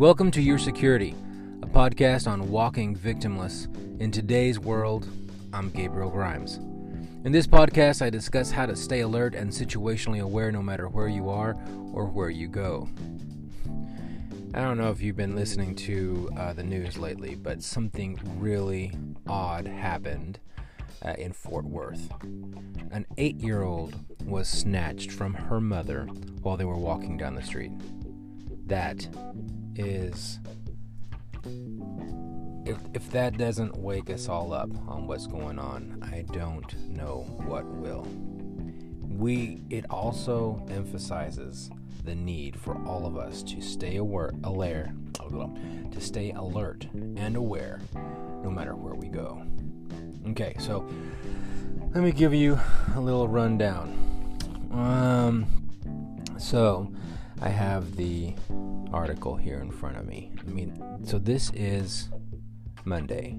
Welcome to Your Security, a podcast on walking victimless. In today's world, I'm Gabriel Grimes. In this podcast, I discuss how to stay alert and situationally aware no matter where you are or where you go. I don't know if you've been listening to uh, the news lately, but something really odd happened uh, in Fort Worth. An eight year old was snatched from her mother while they were walking down the street. That is. If, if that doesn't wake us all up on what's going on, I don't know what will. We it also emphasizes the need for all of us to stay aware, aware to stay alert and aware no matter where we go. Okay, so let me give you a little rundown. Um, so I have the article here in front of me. I mean, so this is Monday,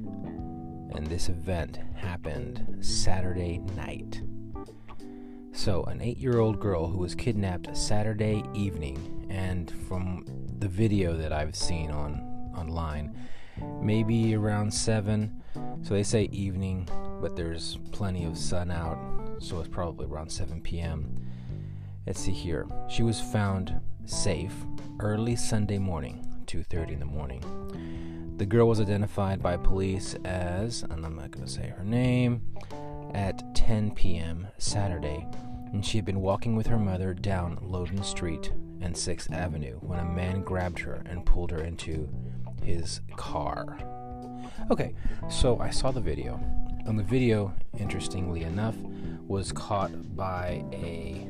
and this event happened Saturday night. So, an eight year old girl who was kidnapped Saturday evening, and from the video that I've seen on online, maybe around 7. So they say evening, but there's plenty of sun out, so it's probably around 7 p.m. Let's see here. She was found safe early Sunday morning, 2:30 in the morning. The girl was identified by police as, and I'm not going to say her name, at 10 p.m. Saturday, and she had been walking with her mother down Loudoun Street and 6th Avenue when a man grabbed her and pulled her into his car. Okay, so I saw the video. And the video, interestingly enough, was caught by a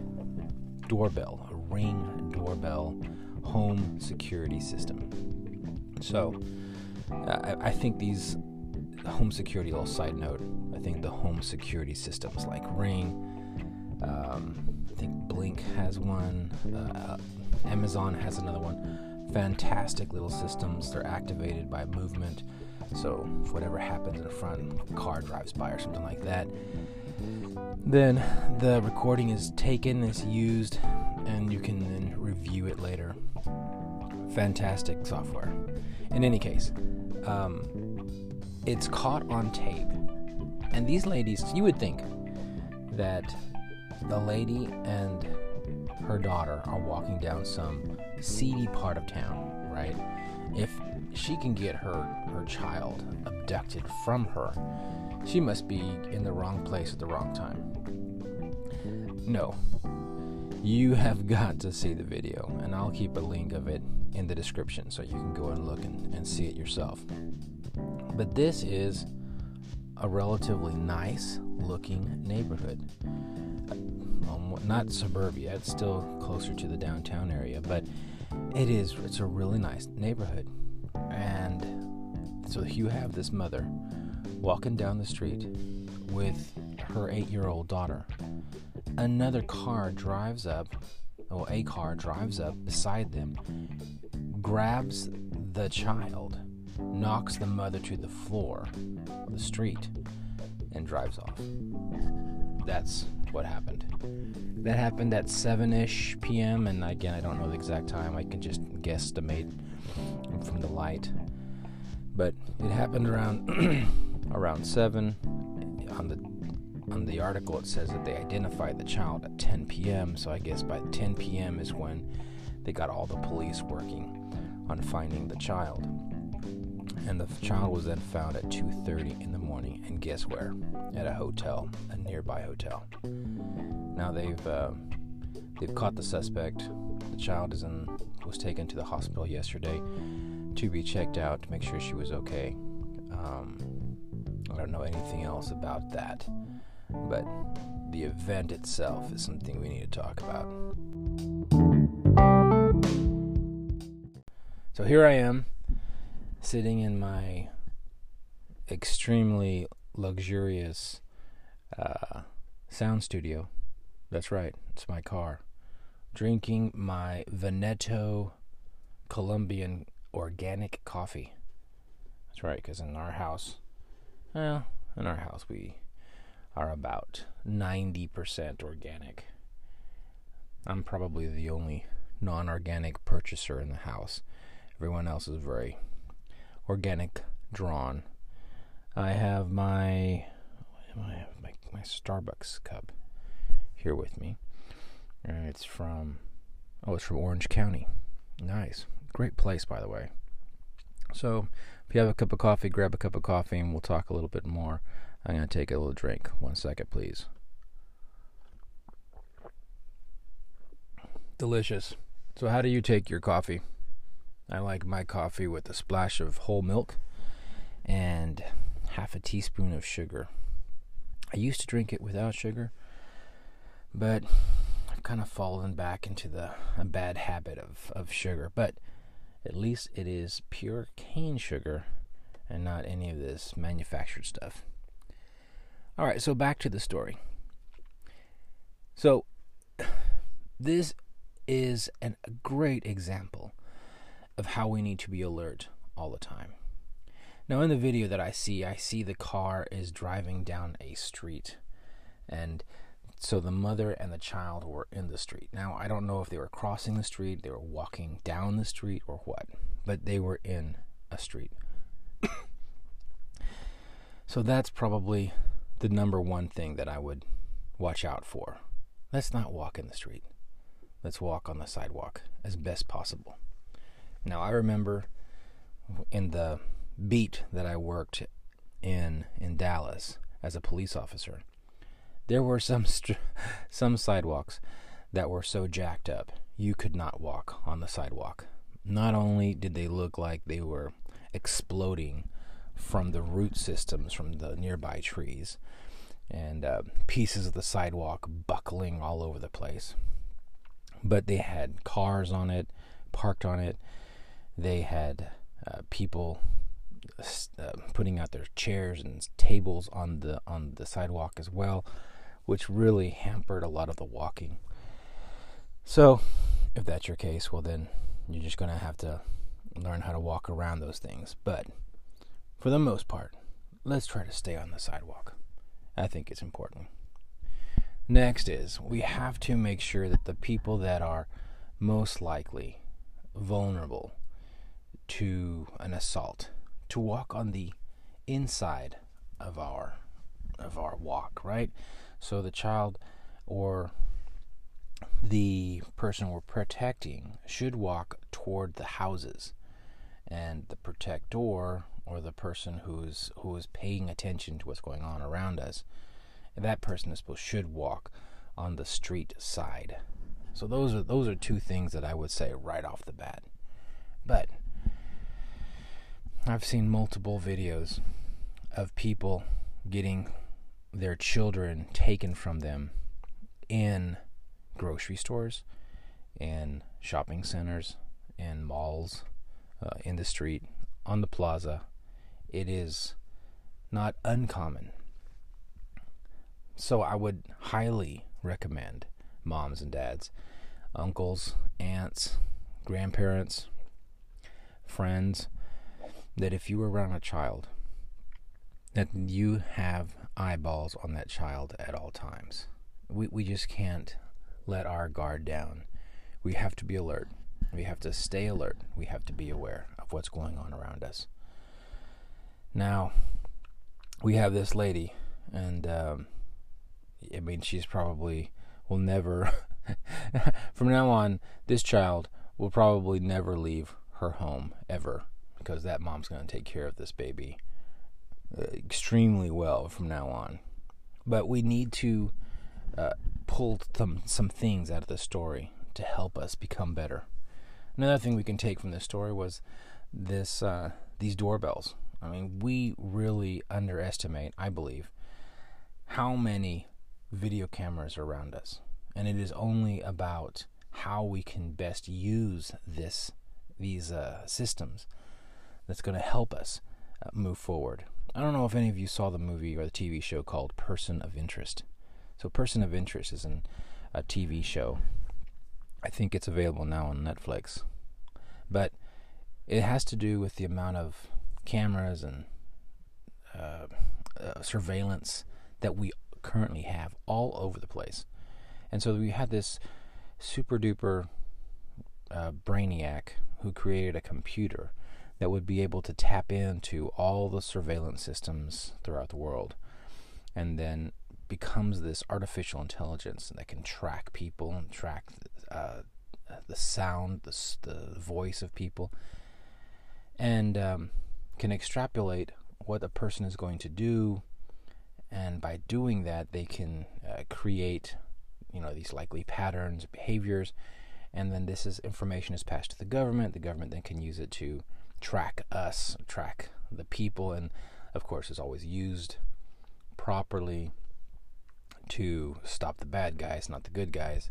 doorbell, ring doorbell home security system. So I, I think these home security, little side note, I think the home security systems like Ring, um, I think Blink has one, uh, Amazon has another one fantastic little systems. They're activated by movement. So whatever happens in front, car drives by or something like that, then the recording is taken, is used, and you can then review it later. Fantastic software. In any case, um, it's caught on tape. And these ladies, you would think that the lady and her daughter are walking down some seedy part of town, right? If she can get her her child abducted from her, she must be in the wrong place at the wrong time. No. You have got to see the video, and I'll keep a link of it in the description so you can go and look and, and see it yourself. But this is a relatively nice looking neighborhood um, not suburbia. It's still closer to the downtown area, but it is. It's a really nice neighborhood, and so you have this mother walking down the street with her eight-year-old daughter. Another car drives up, or a car drives up beside them, grabs the child, knocks the mother to the floor the street, and drives off. That's what happened. That happened at 7 ish p.m., and again, I don't know the exact time. I can just guesstimate from the light. But it happened around around 7. On the on the article, it says that they identified the child at 10 p.m., so I guess by 10 p.m. is when they got all the police working on finding the child and the child was then found at 2:30 in the morning and guess where at a hotel a nearby hotel now they've uh, they've caught the suspect the child is in was taken to the hospital yesterday to be checked out to make sure she was okay um, I don't know anything else about that but the event itself is something we need to talk about so here I am sitting in my extremely luxurious uh, sound studio. That's right, it's my car. Drinking my Veneto Colombian organic coffee. That's right, because in our house, well, in our house, we are about 90% organic. I'm probably the only non organic purchaser in the house. Everyone else is very organic drawn. I have my my my, Starbucks cup here with me. And it's from oh, it's from Orange County. Nice. Great place by the way. So, if you have a cup of coffee, grab a cup of coffee and we'll talk a little bit more. I'm going to take a little drink. One second, please. Delicious. So, how do you take your coffee? I like my coffee with a splash of whole milk and half a teaspoon of sugar. I used to drink it without sugar, but I've kind of fallen back into the a bad habit of, of sugar. But at least it is pure cane sugar and not any of this manufactured stuff. All right, so back to the story. So, this is an, a great example of how we need to be alert all the time. Now, in the video that I see, I see the car is driving down a street, and so the mother and the child were in the street. Now, I don't know if they were crossing the street, they were walking down the street, or what, but they were in a street. so that's probably the number one thing that I would watch out for. Let's not walk in the street. Let's walk on the sidewalk as best possible. Now, I remember in the beat that I worked in in Dallas as a police officer, there were some st- some sidewalks that were so jacked up you could not walk on the sidewalk. Not only did they look like they were exploding from the root systems from the nearby trees and uh, pieces of the sidewalk buckling all over the place, but they had cars on it, parked on it. They had uh, people uh, putting out their chairs and tables on the on the sidewalk as well, which really hampered a lot of the walking. So, if that's your case, well then you're just going to have to learn how to walk around those things. But for the most part, let's try to stay on the sidewalk. I think it's important. Next is we have to make sure that the people that are most likely vulnerable to an assault to walk on the inside of our of our walk, right? So the child or the person we're protecting should walk toward the houses and the protector or the person who's who is paying attention to what's going on around us that person is supposed should walk on the street side so those are those are two things that I would say right off the bat but I've seen multiple videos of people getting their children taken from them in grocery stores, in shopping centers, in malls, uh, in the street, on the plaza. It is not uncommon. So I would highly recommend moms and dads, uncles, aunts, grandparents, friends that if you were around a child, that you have eyeballs on that child at all times. We, we just can't let our guard down. We have to be alert. We have to stay alert. We have to be aware of what's going on around us. Now, we have this lady, and um, I mean, she's probably will never, from now on, this child will probably never leave her home ever because that mom's going to take care of this baby uh, extremely well from now on. But we need to uh, pull some some things out of the story to help us become better. Another thing we can take from this story was this uh, these doorbells. I mean, we really underestimate, I believe, how many video cameras are around us, and it is only about how we can best use this these uh, systems that's going to help us uh, move forward. I don't know if any of you saw the movie or the TV show called Person of Interest. So, Person of Interest is an, a TV show. I think it's available now on Netflix. But it has to do with the amount of cameras and uh, uh, surveillance that we currently have all over the place. And so we had this super duper uh, brainiac who created a computer that would be able to tap into all the surveillance systems throughout the world and then becomes this artificial intelligence that can track people and track uh, the sound, the, the voice of people, and um, can extrapolate what a person is going to do. And by doing that, they can uh, create, you know, these likely patterns, behaviors, and then this is information is passed to the government. The government then can use it to track us, track the people, and of course, is always used properly to stop the bad guys, not the good guys.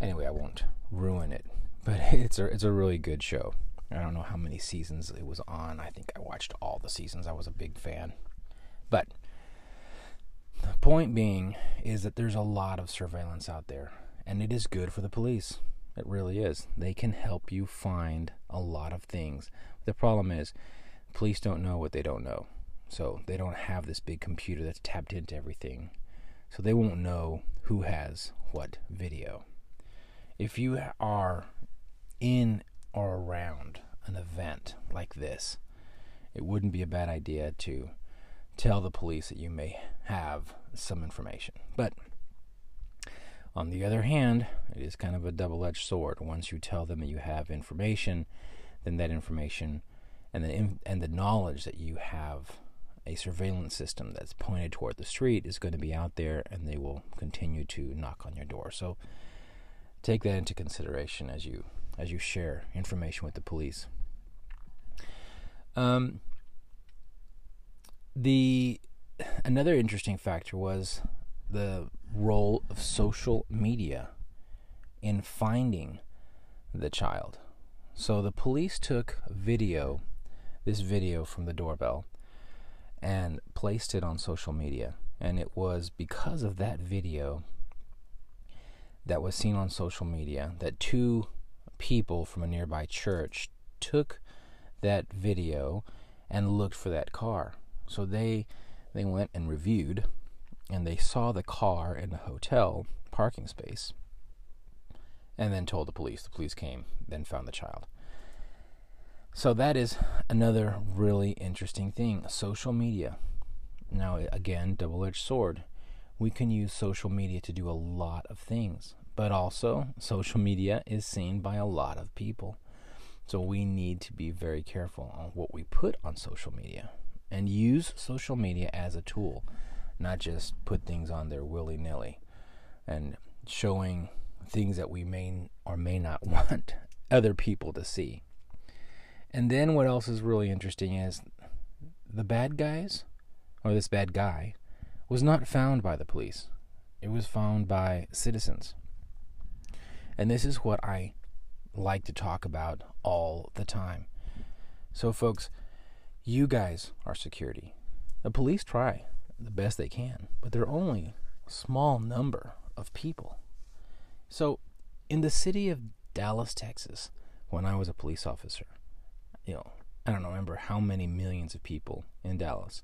Anyway, I won't ruin it, but it's a it's a really good show. I don't know how many seasons it was on. I think I watched all the seasons. I was a big fan. But the point being is that there's a lot of surveillance out there, and it is good for the police. It really is. They can help you find a lot of things. The problem is, police don't know what they don't know. So they don't have this big computer that's tapped into everything. So they won't know who has what video. If you are in or around an event like this, it wouldn't be a bad idea to tell the police that you may have some information. But on the other hand, it is kind of a double edged sword. Once you tell them that you have information, then that information and the, and the knowledge that you have a surveillance system that's pointed toward the street is going to be out there and they will continue to knock on your door. So take that into consideration as you as you share information with the police. Um, the another interesting factor was the role of social media in finding the child. So the police took video, this video from the doorbell, and placed it on social media. And it was because of that video that was seen on social media that two people from a nearby church took that video and looked for that car. So they they went and reviewed and they saw the car in the hotel parking space and then told the police. The police came, then found the child. So that is another really interesting thing social media. Now, again, double edged sword. We can use social media to do a lot of things, but also social media is seen by a lot of people. So we need to be very careful on what we put on social media and use social media as a tool, not just put things on there willy nilly and showing things that we may or may not want other people to see. And then what else is really interesting is the bad guys, or this bad guy, was not found by the police. It was found by citizens. And this is what I like to talk about all the time. So, folks, you guys are security. The police try the best they can, but they're only a small number of people. So, in the city of Dallas, Texas, when I was a police officer, you know, I don't remember how many millions of people in Dallas.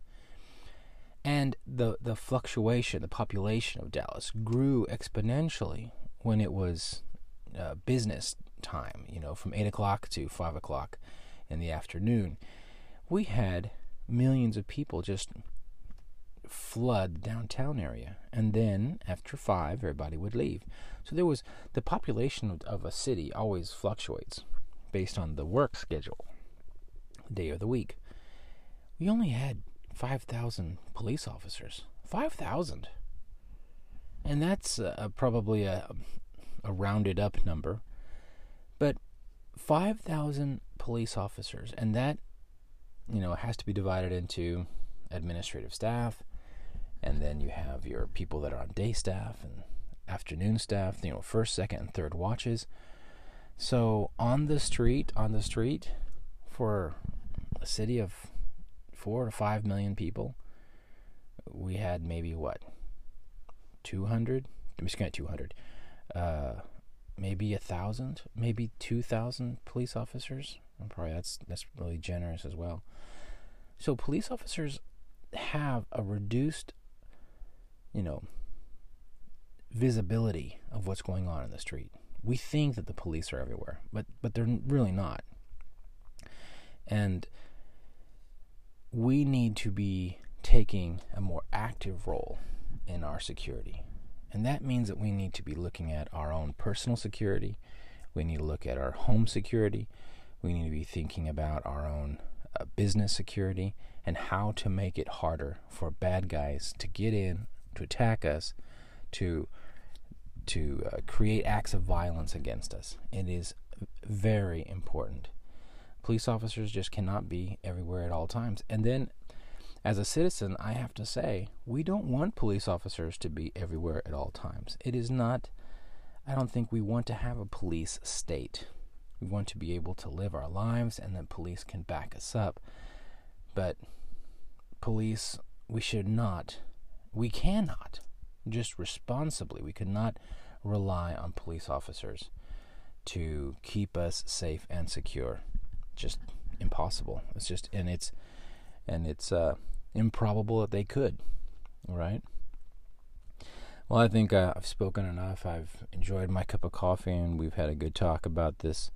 And the the fluctuation, the population of Dallas grew exponentially when it was uh, business time. You know, from eight o'clock to five o'clock in the afternoon, we had millions of people just flood downtown area, and then after five, everybody would leave. So there was the population of, of a city always fluctuates based on the work schedule day of the week. We only had 5,000 police officers. 5,000. And that's uh, probably a, a rounded up number. But 5,000 police officers, and that, you know, has to be divided into administrative staff, and then you have your people that are on day staff and afternoon staff, you know, first, second, and third watches. So on the street, on the street, for a city of four to five million people, we had maybe what, 200? I'm just going to 200. Uh, maybe a thousand, maybe 2,000 police officers. And probably that's that's really generous as well. So police officers have a reduced, you know, visibility of what's going on in the street. We think that the police are everywhere, but but they're really not. And we need to be taking a more active role in our security. And that means that we need to be looking at our own personal security. We need to look at our home security. We need to be thinking about our own uh, business security and how to make it harder for bad guys to get in, to attack us, to to uh, create acts of violence against us. It is very important. Police officers just cannot be everywhere at all times. And then as a citizen, I have to say, we don't want police officers to be everywhere at all times. It is not I don't think we want to have a police state. We want to be able to live our lives and then police can back us up. But police, we should not, we cannot, just responsibly, we cannot rely on police officers to keep us safe and secure. Just impossible. It's just, and it's, and it's uh, improbable that they could, right? Well, I think uh, I've spoken enough. I've enjoyed my cup of coffee, and we've had a good talk about this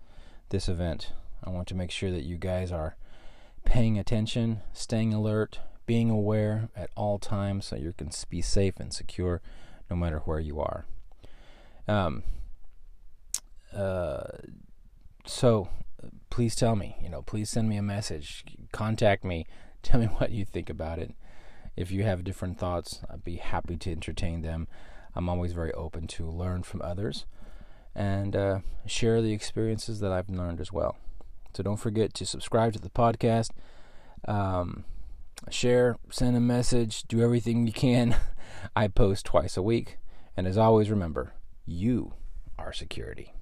this event. I want to make sure that you guys are paying attention, staying alert, being aware at all times so you can be safe and secure no matter where you are. Um, uh, so please tell me, you know, please send me a message, contact me, tell me what you think about it. If you have different thoughts, I'd be happy to entertain them. I'm always very open to learn from others and uh, share the experiences that I've learned as well. So don't forget to subscribe to the podcast, um, share, send a message, do everything you can. I post twice a week. And as always, remember, you are security.